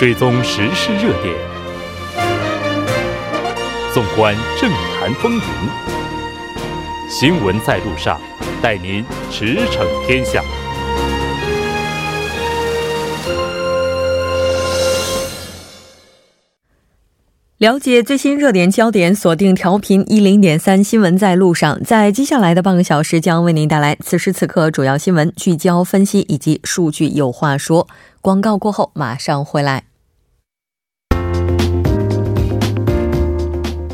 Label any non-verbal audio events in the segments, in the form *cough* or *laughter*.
追踪时事热点，纵观政坛风云，新闻在路上，带您驰骋天下。了解最新热点焦点，锁定调频一零点三新闻在路上。在接下来的半个小时，将为您带来此时此刻主要新闻聚焦分析以及数据有话说。广告过后马上回来。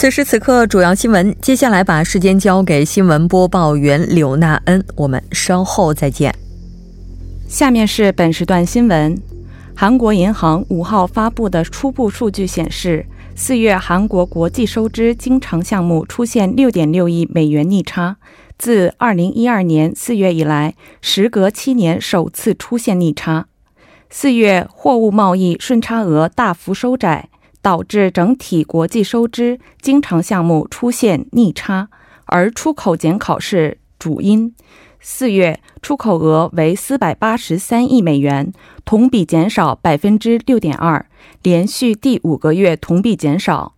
此时此刻，主要新闻。接下来把时间交给新闻播报员柳娜恩，我们稍后再见。下面是本时段新闻：韩国银行五号发布的初步数据显示，四月韩国国际收支经常项目出现六点六亿美元逆差，自二零一二年四月以来，时隔七年首次出现逆差。四月货物贸易顺差额大幅收窄，导致整体国际收支经常项目出现逆差，而出口减考是主因。四月出口额为四百八十三亿美元，同比减少百分之六点二，连续第五个月同比减少。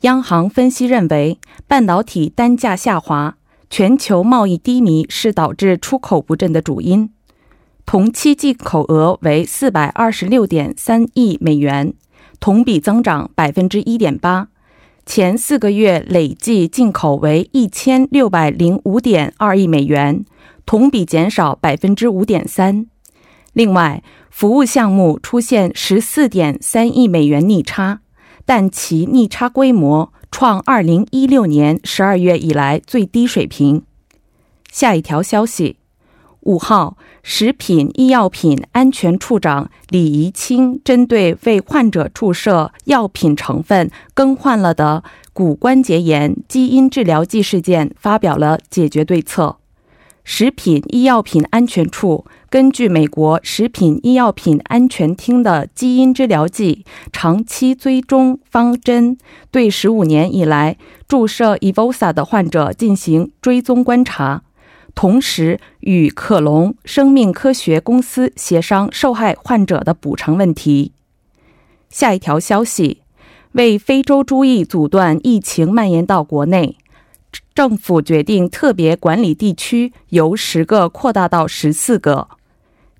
央行分析认为，半导体单价下滑、全球贸易低迷是导致出口不振的主因。同期进口额为四百二十六点三亿美元，同比增长百分之一点八。前四个月累计进口为一千六百零五点二亿美元。同比减少百分之五点三。另外，服务项目出现十四点三亿美元逆差，但其逆差规模创二零一六年十二月以来最低水平。下一条消息：五号，食品医药品安全处长李怡清针对为患者注射药品成分更换了的骨关节炎基因治疗剂事件，发表了解决对策。食品医药品安全处根据美国食品医药品安全厅的基因治疗剂长期追踪方针，对十五年以来注射 Evosa 的患者进行追踪观察，同时与克隆生命科学公司协商受害患者的补偿问题。下一条消息，为非洲猪疫阻断疫情蔓延到国内。政府决定特别管理地区由十个扩大到十四个。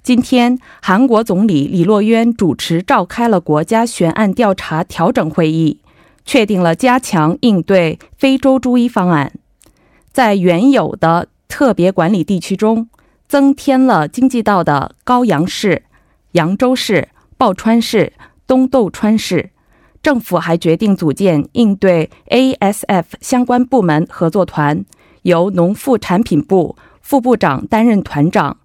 今天，韩国总理李洛渊主持召开了国家悬案调查调整会议，确定了加强应对非洲猪疫方案。在原有的特别管理地区中，增添了京畿道的高阳市、扬州市、抱川市、东豆川市。政府还决定组建应对 ASF 相关部门合作团，由农副产品部副部长担任团长，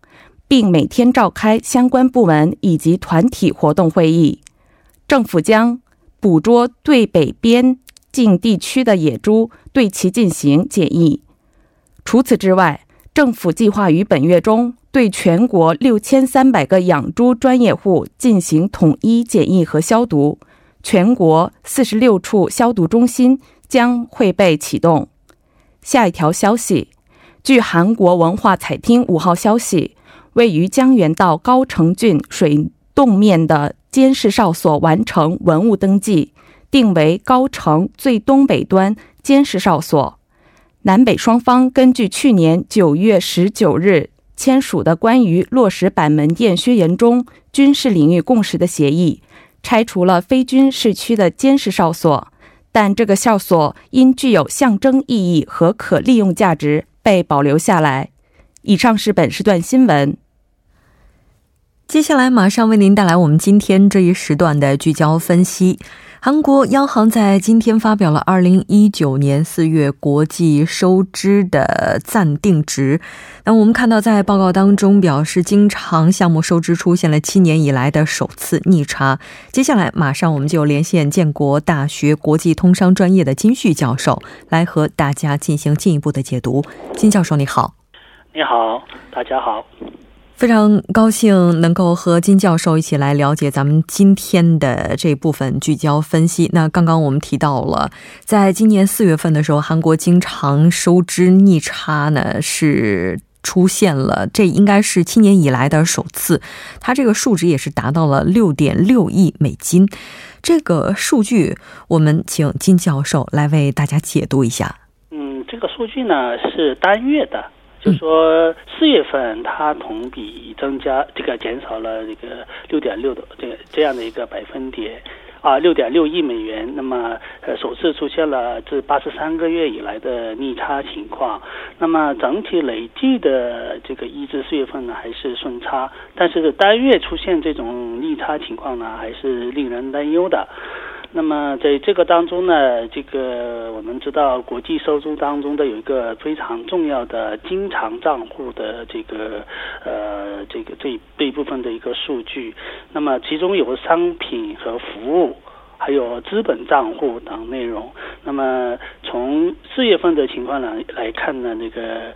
并每天召开相关部门以及团体活动会议。政府将捕捉对北边境地区的野猪，对其进行检疫。除此之外，政府计划于本月中对全国六千三百个养猪专业户进行统一检疫和消毒。全国四十六处消毒中心将会被启动。下一条消息，据韩国文化彩厅五号消息，位于江原道高城郡水洞面的监视哨所完成文物登记，定为高城最东北端监视哨所。南北双方根据去年九月十九日签署的关于落实板门店宣言中军事领域共识的协议。拆除了非军事区的监视哨所，但这个哨所因具有象征意义和可利用价值被保留下来。以上是本时段新闻。接下来马上为您带来我们今天这一时段的聚焦分析。韩国央行在今天发表了二零一九年四月国际收支的暂定值。那我们看到，在报告当中表示，经常项目收支出现了七年以来的首次逆差。接下来，马上我们就连线建国大学国际通商专业的金旭教授，来和大家进行进一步的解读。金教授，你好。你好，大家好。非常高兴能够和金教授一起来了解咱们今天的这部分聚焦分析。那刚刚我们提到了，在今年四月份的时候，韩国经常收支逆差呢是出现了，这应该是七年以来的首次。它这个数值也是达到了六点六亿美金。这个数据，我们请金教授来为大家解读一下。嗯，这个数据呢是单月的。就说四月份它同比增加，这个减少了这个六点六的这个这样的一个百分点，啊，六点六亿美元。那么呃，首次出现了自八十三个月以来的逆差情况。那么整体累计的这个一至四月份呢还是顺差，但是单月出现这种逆差情况呢还是令人担忧的。那么在这个当中呢，这个我们知道国际收租当中的有一个非常重要的经常账户的这个呃这个这这一部分的一个数据。那么其中有商品和服务，还有资本账户等内容。那么从四月份的情况呢来看呢，那个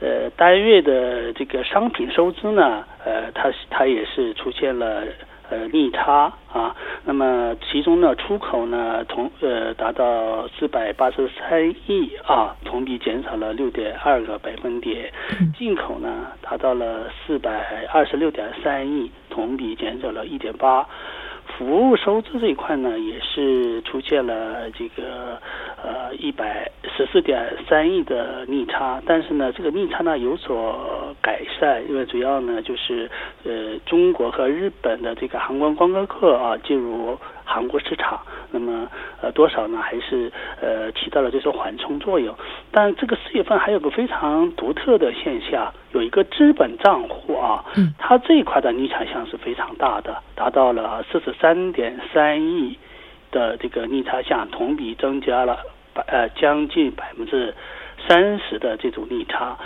呃单月的这个商品收支呢，呃它它也是出现了。呃，逆差啊，那么其中呢，出口呢，同呃达到四百八十三亿啊，同比减少了六点二个百分点，进口呢达到了四百二十六点三亿，同比减少了一点八。服务收支这一块呢，也是出现了这个呃一百十四点三亿的逆差，但是呢，这个逆差呢有所改善，因为主要呢就是呃中国和日本的这个韩国观光客啊进入。韩国市场，那么呃多少呢？还是呃起到了这种缓冲作用。但这个四月份还有个非常独特的现象，有一个资本账户啊，嗯，它这一块的逆差项是非常大的，达到了四十三点三亿的这个逆差项，同比增加了百呃将近百分之三十的这种逆差。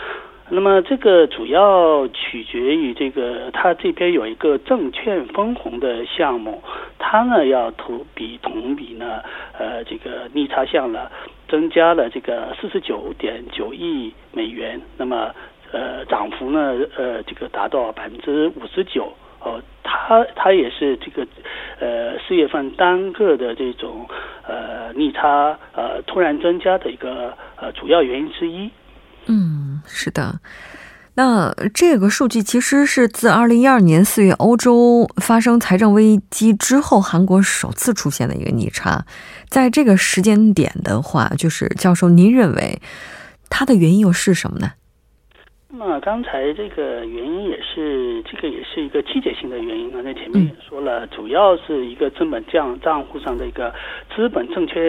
那么这个主要取决于这个，它这边有一个证券分红的项目，它呢要同比同比呢，呃，这个逆差项呢增加了这个四十九点九亿美元，那么呃涨幅呢呃这个达到百分之五十九哦，它它也是这个呃四月份单个的这种呃逆差呃突然增加的一个呃主要原因之一。嗯，是的。那这个数据其实是自二零一二年四月欧洲发生财政危机之后，韩国首次出现的一个逆差。在这个时间点的话，就是教授，您认为它的原因又是什么呢？那么刚才这个原因也是，这个也是一个季节性的原因。刚才前面也说了，主要是一个资本账账户上的一个资本证券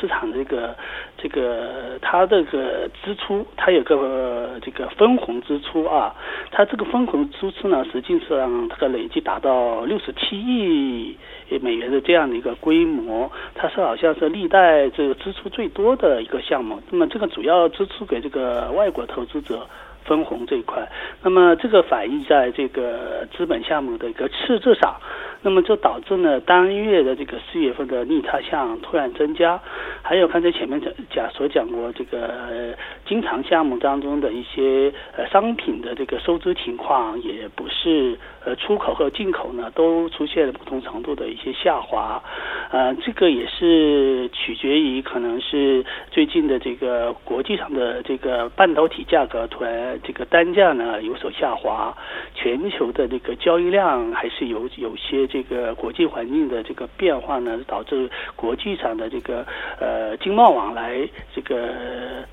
市场的这个这个它这个支出，它有个这个分红支出啊。它这个分红支出呢，实际上这个累计达到六十七亿美元的这样的一个规模，它是好像是历代这个支出最多的一个项目。那么这个主要支出给这个外国投资者。分红这一块，那么这个反映在这个资本项目的一个赤字上，那么就导致呢当月的这个四月份的逆差项突然增加，还有刚才前面讲讲所讲过这个经常项目当中的一些呃商品的这个收支情况也不是呃出口和进口呢都出现了不同程度的一些下滑，呃这个也是取决于可能是最近的这个国际上的这个半导体价格突然。这个单价呢有所下滑，全球的这个交易量还是有有些这个国际环境的这个变化呢，导致国际上的这个呃经贸往来这个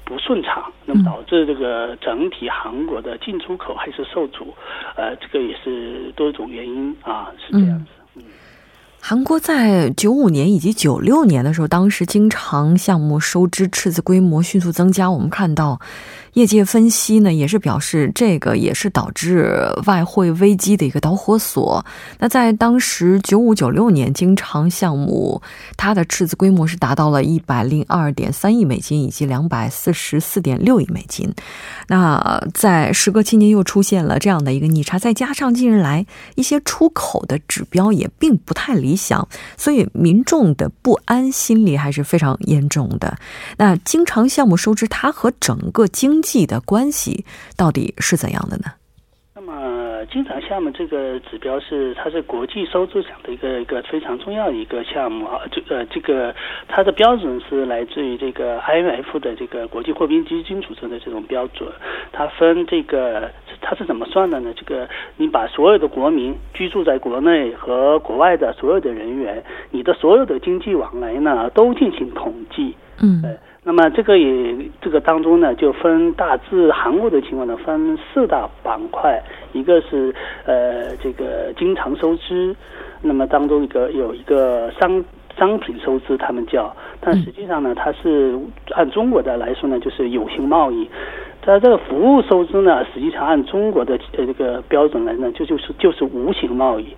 不顺畅，那么导致这个整体韩国的进出口还是受阻，呃，这个也是多种原因啊，是这样子。嗯韩国在九五年以及九六年的时候，当时经常项目收支赤字规模迅速增加。我们看到，业界分析呢也是表示，这个也是导致外汇危机的一个导火索。那在当时九五九六年，经常项目它的赤字规模是达到了一百零二点三亿美金以及两百四十四点六亿美金。那在时隔七年又出现了这样的一个逆差，再加上近日来一些出口的指标也并不太理。想，所以民众的不安心理还是非常严重的。那经常项目收支，它和整个经济的关系到底是怎样的呢？那么，经常项目这个指标是它是国际收支奖的一个一个非常重要的一个项目啊。这呃，这个它的标准是来自于这个 IMF 的这个国际货币基金组织的这种标准。它分这个它是怎么算的呢？这个你把所有的国民居住在国内和国外的所有的人员，你的所有的经济往来呢，都进行统计。嗯。那么这个也这个当中呢，就分大致韩国的情况呢，分四大板块，一个是呃这个经常收支，那么当中一个有一个商商品收支，他们叫，但实际上呢，它是按中国的来说呢，就是有形贸易，它这个服务收支呢，实际上按中国的呃这个标准来呢，就就是就是无形贸易。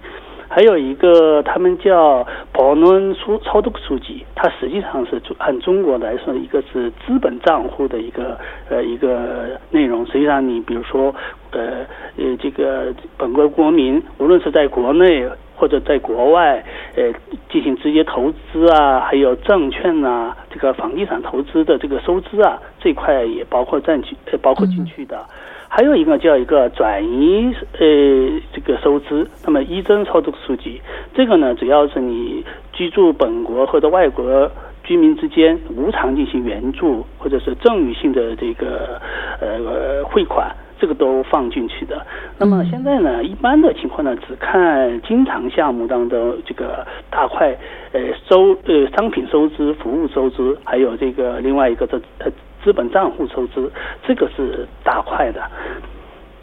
还有一个，他们叫保伦书超度书记，它实际上是按中国来说，一个是资本账户的一个呃一个内容。实际上，你比如说，呃呃，这个本国国民，无论是在国内或者在国外，呃，进行直接投资啊，还有证券啊，这个房地产投资的这个收支啊，这块也包括占据，包括进去的。还有一个叫一个转移呃这个收支，那么一增操作数据，这个呢，只要是你居住本国或者外国居民之间无偿进行援助或者是赠与性的这个呃汇款，这个都放进去的。那么现在呢，一般的情况呢，只看经常项目当中这个大块呃收呃商品收支、服务收支，还有这个另外一个这呃。资本账户收支，这个是大块的。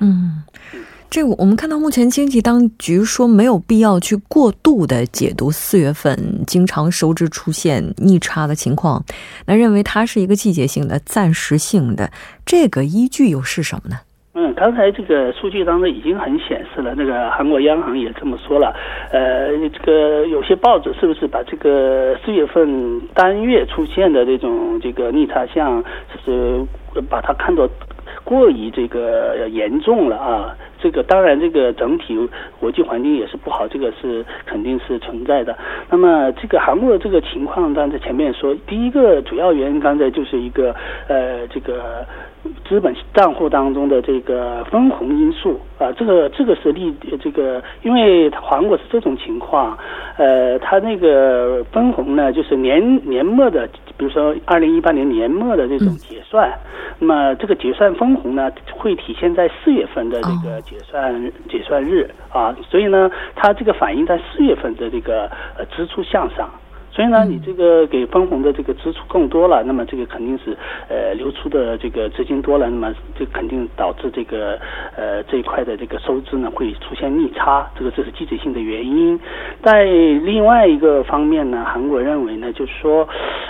嗯，这我们看到目前经济当局说没有必要去过度的解读四月份经常收支出现逆差的情况，那认为它是一个季节性的、暂时性的，这个依据又是什么呢？嗯，刚才这个数据当中已经很显示了，那个韩国央行也这么说了。呃，这个有些报纸是不是把这个四月份单月出现的这种这个逆差项，是把它看作过于这个严重了啊？这个当然，这个整体国际环境也是不好，这个是肯定是存在的。那么，这个韩国的这个情况，刚才前面说，第一个主要原因，刚才就是一个呃，这个。资本账户当中的这个分红因素啊，这个这个是利这个，因为韩国是这种情况，呃，它那个分红呢，就是年年末的，比如说二零一八年年末的这种结算，那么这个结算分红呢，会体现在四月份的这个结算结算日啊，所以呢，它这个反映在四月份的这个呃支出项上。所以呢，你这个给分红的这个支出更多了，那么这个肯定是呃流出的这个资金多了，那么这肯定导致这个呃这一块的这个收支呢会出现逆差，这个这是季节性的原因。在另外一个方面呢，韩国认为呢，就是说，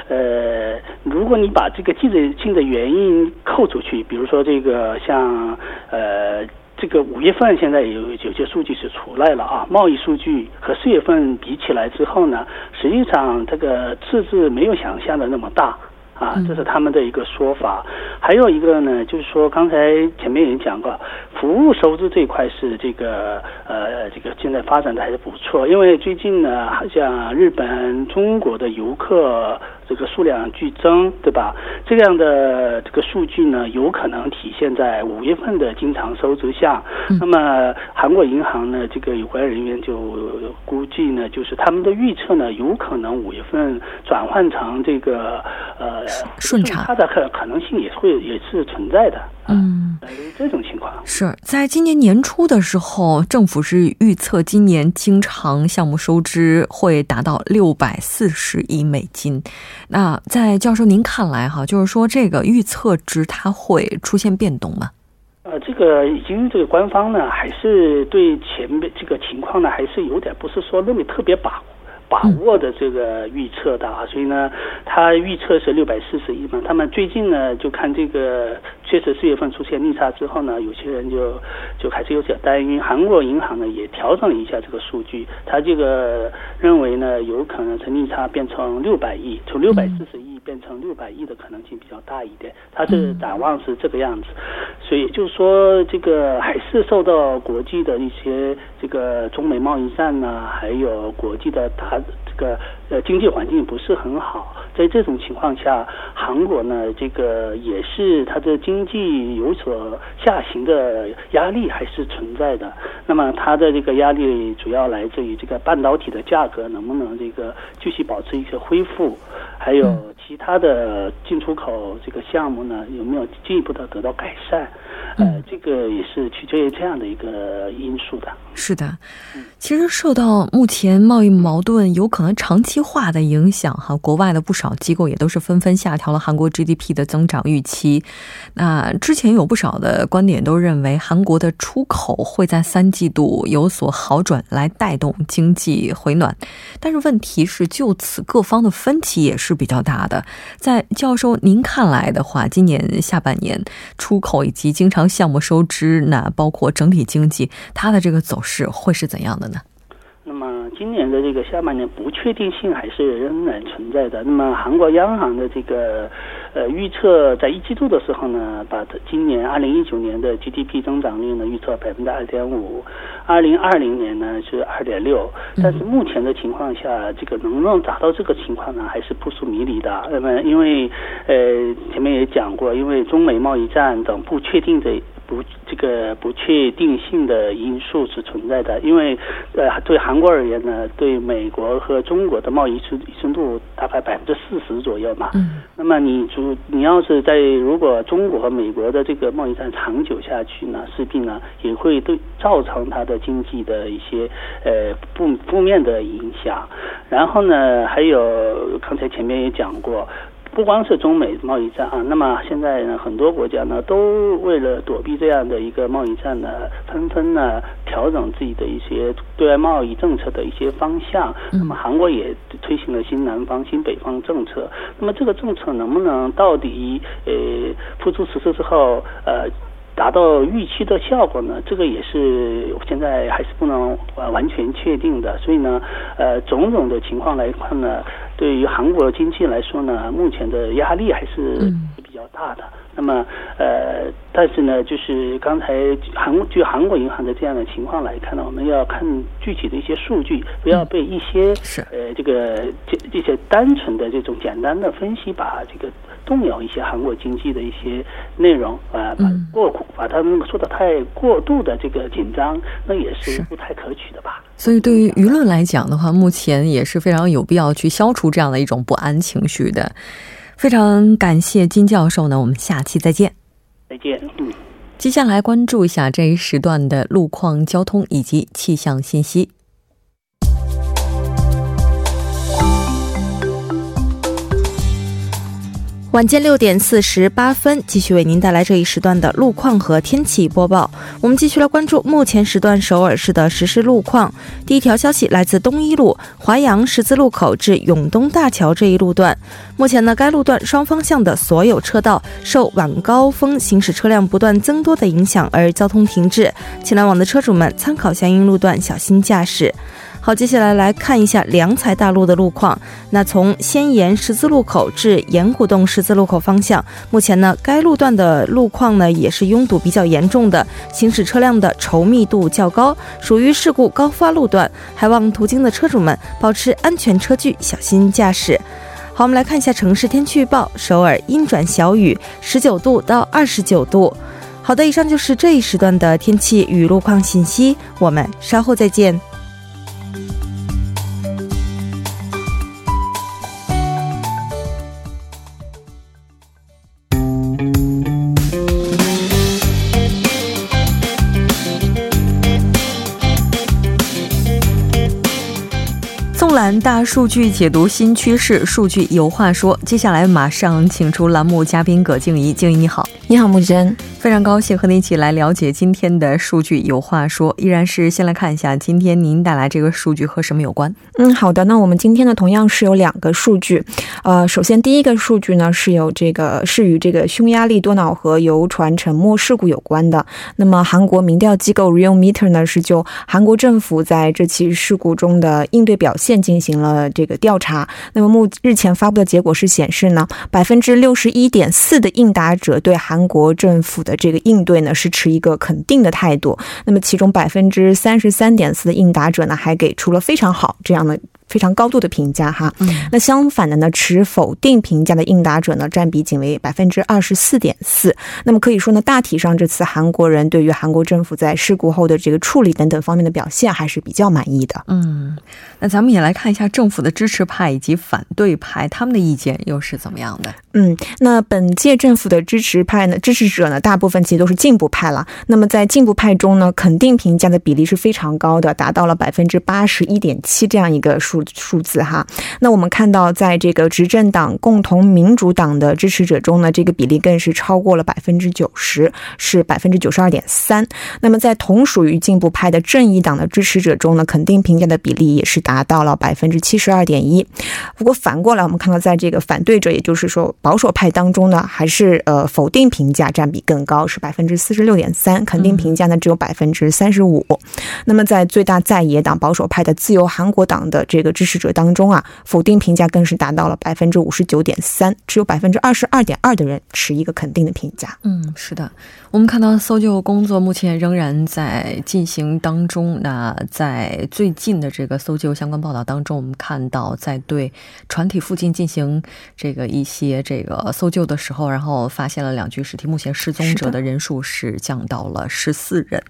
呃，如果你把这个季节性的原因扣出去，比如说这个像呃。这个五月份现在有有些数据是出来了啊，贸易数据和四月份比起来之后呢，实际上这个赤字没有想象的那么大啊，这是他们的一个说法。还有一个呢，就是说刚才前面也讲过，服务收支这一块是这个呃这个现在发展的还是不错，因为最近呢，好像日本、中国的游客。这个数量剧增，对吧？这样的这个数据呢，有可能体现在五月份的经常收支下。那么，韩国银行呢，这个有关人员就估计呢，就是他们的预测呢，有可能五月份转换成这个呃顺差，它的可可能性也会也是存在的。嗯，这种情况是在今年年初的时候，政府是预测今年经常项目收支会达到六百四十亿美金。那在教授您看来哈，就是说这个预测值它会出现变动吗？呃，这个已经这个官方呢，还是对前面这个情况呢，还是有点不是说那么特别把把握的这个预测的啊，所以呢，他预测是六百四十亿嘛。他们最近呢，就看这个确实四月份出现逆差之后呢，有些人就就还是有点担忧。韩国银行呢也调整了一下这个数据，他这个认为呢，有可能从逆差变成六百亿，从六百四十亿变成六百亿的可能性比较大一点。他是展望是这个样子，所以就是说这个 *laughs* 还是受到国际的一些这个中美贸易战呢，还有国际的它。这个呃经济环境不是很好，在这种情况下，韩国呢这个也是它的经济有所下行的压力还是存在的。那么它的这个压力主要来自于这个半导体的价格能不能这个继续保持一些恢复，还有其他的进出口这个项目呢有没有进一步的得到改善？呃，这个也是取决于这样的一个因素的。是的，其实受到目前贸易矛盾有可能长期化的影响，哈，国外的不少机构也都是纷纷下调了韩国 GDP 的增长预期。那之前有不少的观点都认为，韩国的出口会在三季度有所好转，来带动经济回暖。但是问题是，就此各方的分歧也是比较大的。在教授您看来的话，今年下半年出口以及经常项目收支，那包括整体经济，它的这个走。势会是怎样的呢？那么今年的这个下半年不确定性还是仍然存在的。那么韩国央行的这个呃预测，在一季度的时候呢，把今年二零一九年的 GDP 增长率呢预测百分之二点五，二零二零年呢是二点六。但是目前的情况下，这个能不能达到这个情况呢，还是扑朔迷离的。那么因为呃前面也讲过，因为中美贸易战等不确定的。不，这个不确定性的因素是存在的，因为，呃，对韩国而言呢，对美国和中国的贸易依存度大概百分之四十左右嘛。嗯。那么你主，你要是在如果中国和美国的这个贸易战长久下去呢，势必呢也会对造成它的经济的一些呃负负面的影响。然后呢，还有刚才前面也讲过。不光是中美贸易战啊，那么现在呢，很多国家呢都为了躲避这样的一个贸易战呢，纷纷呢调整自己的一些对外贸易政策的一些方向。那么韩国也推行了新南方、新北方政策。那么这个政策能不能到底呃付诸实施之后呃？达到预期的效果呢？这个也是现在还是不能完全确定的。所以呢，呃，种种的情况来看呢，对于韩国经济来说呢，目前的压力还是比较大的。那么，呃，但是呢，就是刚才韩就韩国银行的这样的情况来看呢，我们要看具体的一些数据，不要被一些是呃这个这这些单纯的这种简单的分析把这个动摇一些韩国经济的一些内容啊，把过把他们说的太过度的这个紧张，那也是不太可取的吧。所以，对于舆论来讲的话，目前也是非常有必要去消除这样的一种不安情绪的。非常感谢金教授呢，我们下期再见。再见。嗯。接下来关注一下这一时段的路况、交通以及气象信息。晚间六点四十八分，继续为您带来这一时段的路况和天气播报。我们继续来关注目前时段首尔市的实时路况。第一条消息来自东一路华阳十字路口至永东大桥这一路段，目前呢，该路段双方向的所有车道受晚高峰行驶车辆不断增多的影响而交通停滞，请来往的车主们参考相应路段，小心驾驶。好，接下来来看一下良才大路的路况。那从先沿十字路口至盐谷洞十字路口方向，目前呢，该路段的路况呢也是拥堵比较严重的，行驶车辆的稠密度较高，属于事故高发路段。还望途经的车主们保持安全车距，小心驾驶。好，我们来看一下城市天气预报：首尔阴转小雨，十九度到二十九度。好的，以上就是这一时段的天气与路况信息，我们稍后再见。大数据解读新趋势，数据有话说。接下来马上请出栏目嘉宾葛静怡，静怡你好。你好，木真，非常高兴和你一起来了解今天的数据。有话说，依然是先来看一下今天您带来这个数据和什么有关？嗯，好的。那我们今天呢，同样是有两个数据。呃，首先第一个数据呢，是有这个是与这个匈牙利多瑙河游船沉没事故有关的。那么韩国民调机构 Real Meter 呢，是就韩国政府在这起事故中的应对表现进行行了这个调查。那么目日前发布的结果是显示呢，百分之六十一点四的应答者对韩国政府的这个应对呢，是持一个肯定的态度。那么，其中百分之三十三点四的应答者呢，还给出了非常好这样的。非常高度的评价哈，那相反的呢，持否定评价的应答者呢，占比仅为百分之二十四点四。那么可以说呢，大体上这次韩国人对于韩国政府在事故后的这个处理等等方面的表现还是比较满意的。嗯，那咱们也来看一下政府的支持派以及反对派他们的意见又是怎么样的？嗯，那本届政府的支持派呢，支持者呢，大部分其实都是进步派了。那么在进步派中呢，肯定评价的比例是非常高的，达到了百分之八十一点七这样一个数。数数字哈，那我们看到，在这个执政党共同民主党的支持者中呢，这个比例更是超过了百分之九十，是百分之九十二点三。那么在同属于进步派的正义党的支持者中呢，肯定评价的比例也是达到了百分之七十二点一。不过反过来，我们看到，在这个反对者，也就是说保守派当中呢，还是呃否定评价占比更高，是百分之四十六点三，肯定评价呢只有百分之三十五。那么在最大在野党保守派的自由韩国党的这。支持者当中啊，否定评价更是达到了百分之五十九点三，只有百分之二十二点二的人持一个肯定的评价。嗯，是的，我们看到搜救工作目前仍然在进行当中。那在最近的这个搜救相关报道当中，我们看到在对船体附近进行这个一些这个搜救的时候，然后发现了两具尸体，目前失踪者的人数是降到了十四人。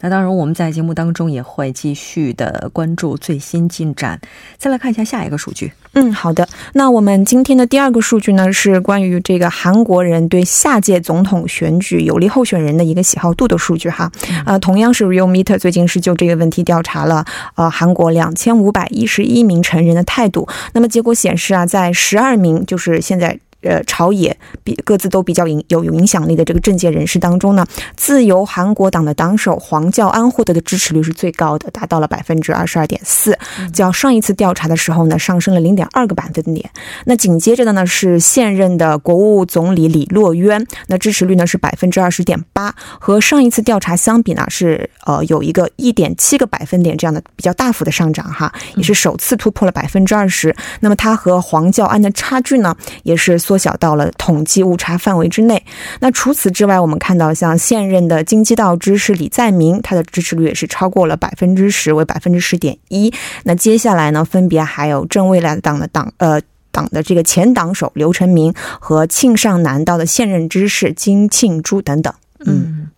那当然，我们在节目当中也会继续的关注最新进展。再来看一下下一个数据。嗯，好的。那我们今天的第二个数据呢，是关于这个韩国人对下届总统选举有利候选人的一个喜好度的数据哈。呃，同样是 Real Meter 最近是就这个问题调查了呃韩国两千五百一十一名成人的态度。那么结果显示啊，在十二名就是现在。呃，朝野比各自都比较影有有影响力的这个政界人士当中呢，自由韩国党的党首黄教安获得的支持率是最高的，达到了百分之二十二点四，较上一次调查的时候呢，上升了零点二个百分点。那紧接着的呢是现任的国务总理李洛渊，那支持率呢是百分之二十点八，和上一次调查相比呢是呃有一个一点七个百分点这样的比较大幅的上涨哈，也是首次突破了百分之二十。那么他和黄教安的差距呢也是。缩缩小到了统计误差范围之内。那除此之外，我们看到像现任的京畿道知事李在明，他的支持率也是超过了百分之十，为百分之十点一。那接下来呢，分别还有正未来党的党呃党的这个前党首刘成明和庆尚南道的现任知事金庆珠等等。嗯。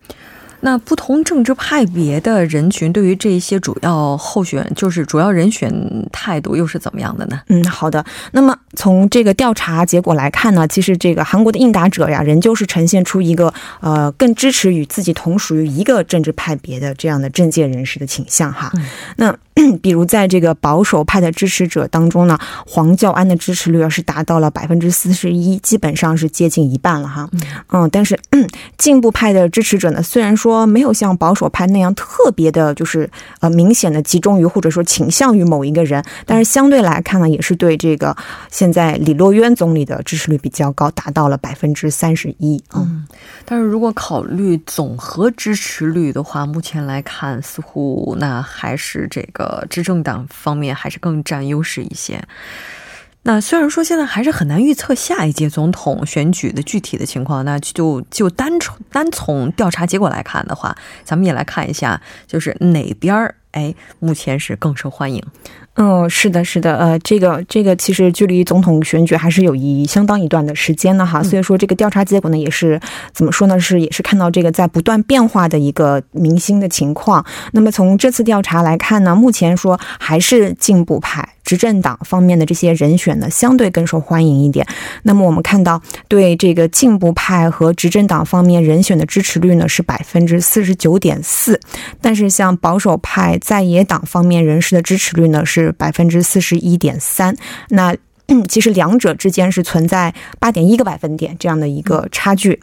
那不同政治派别的人群对于这些主要候选，就是主要人选态度又是怎么样的呢？嗯，好的。那么从这个调查结果来看呢，其实这个韩国的应答者呀，仍旧是呈现出一个呃更支持与自己同属于一个政治派别的这样的政界人士的倾向哈。那。*clears throat* 比如，在这个保守派的支持者当中呢，黄教安的支持率是达到了百分之四十一，基本上是接近一半了哈。嗯，但是 *clears throat* 进步派的支持者呢，虽然说没有像保守派那样特别的，就是呃明显的集中于或者说倾向于某一个人，但是相对来看呢，也是对这个现在李洛渊总理的支持率比较高，达到了百分之三十一。嗯，但是如果考虑总和支持率的话，目前来看，似乎那还是这个。呃，执政党方面还是更占优势一些。那虽然说现在还是很难预测下一届总统选举的具体的情况，那就就单纯单从调查结果来看的话，咱们也来看一下，就是哪边儿哎目前是更受欢迎。嗯，是的，是的，呃，这个这个其实距离总统选举还是有一相当一段的时间的哈，所以说这个调查结果呢也是怎么说呢？是也是看到这个在不断变化的一个明星的情况。那么从这次调查来看呢，目前说还是进步派。执政党方面的这些人选呢，相对更受欢迎一点。那么我们看到，对这个进步派和执政党方面人选的支持率呢是百分之四十九点四，但是像保守派在野党方面人士的支持率呢是百分之四十一点三。那其实两者之间是存在八点一个百分点这样的一个差距。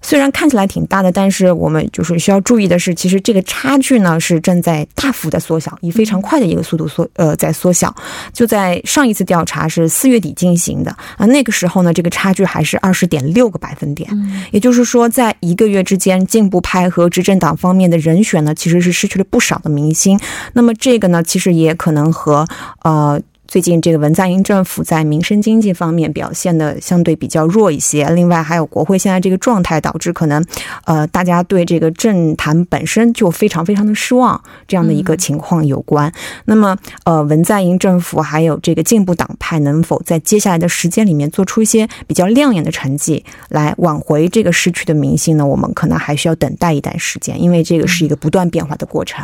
虽然看起来挺大的，但是我们就是需要注意的是，其实这个差距呢是正在大幅的缩小，以非常快的一个速度缩呃在缩小。就在上一次调查是四月底进行的啊，那个时候呢，这个差距还是二十点六个百分点。也就是说，在一个月之间，进步派和执政党方面的人选呢，其实是失去了不少的民心。那么这个呢，其实也可能和呃。最近这个文在寅政府在民生经济方面表现的相对比较弱一些，另外还有国会现在这个状态导致可能，呃，大家对这个政坛本身就非常非常的失望，这样的一个情况有关。那么，呃，文在寅政府还有这个进步党派能否在接下来的时间里面做出一些比较亮眼的成绩来挽回这个失去的民心呢？我们可能还需要等待一段时间，因为这个是一个不断变化的过程。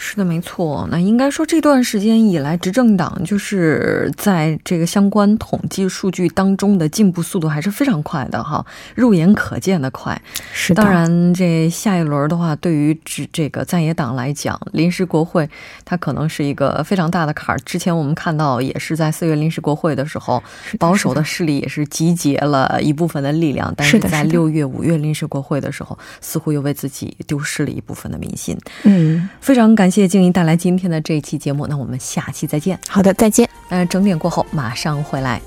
是的，没错。那应该说这段时间以来，执政党就是在这个相关统计数据当中的进步速度还是非常快的哈，肉眼可见的快。是的。当然，这下一轮的话，对于这这个在野党来讲，临时国会它可能是一个非常大的坎儿。之前我们看到，也是在四月临时国会的时候，保守的势力也是集结了一部分的力量，但是在六月、五月临时国会的时候，似乎又为自己丢失了一部分的民心。嗯，非常感。感谢静怡带来今天的这一期节目，那我们下期再见。好的，再见。呃，整点过后马上回来。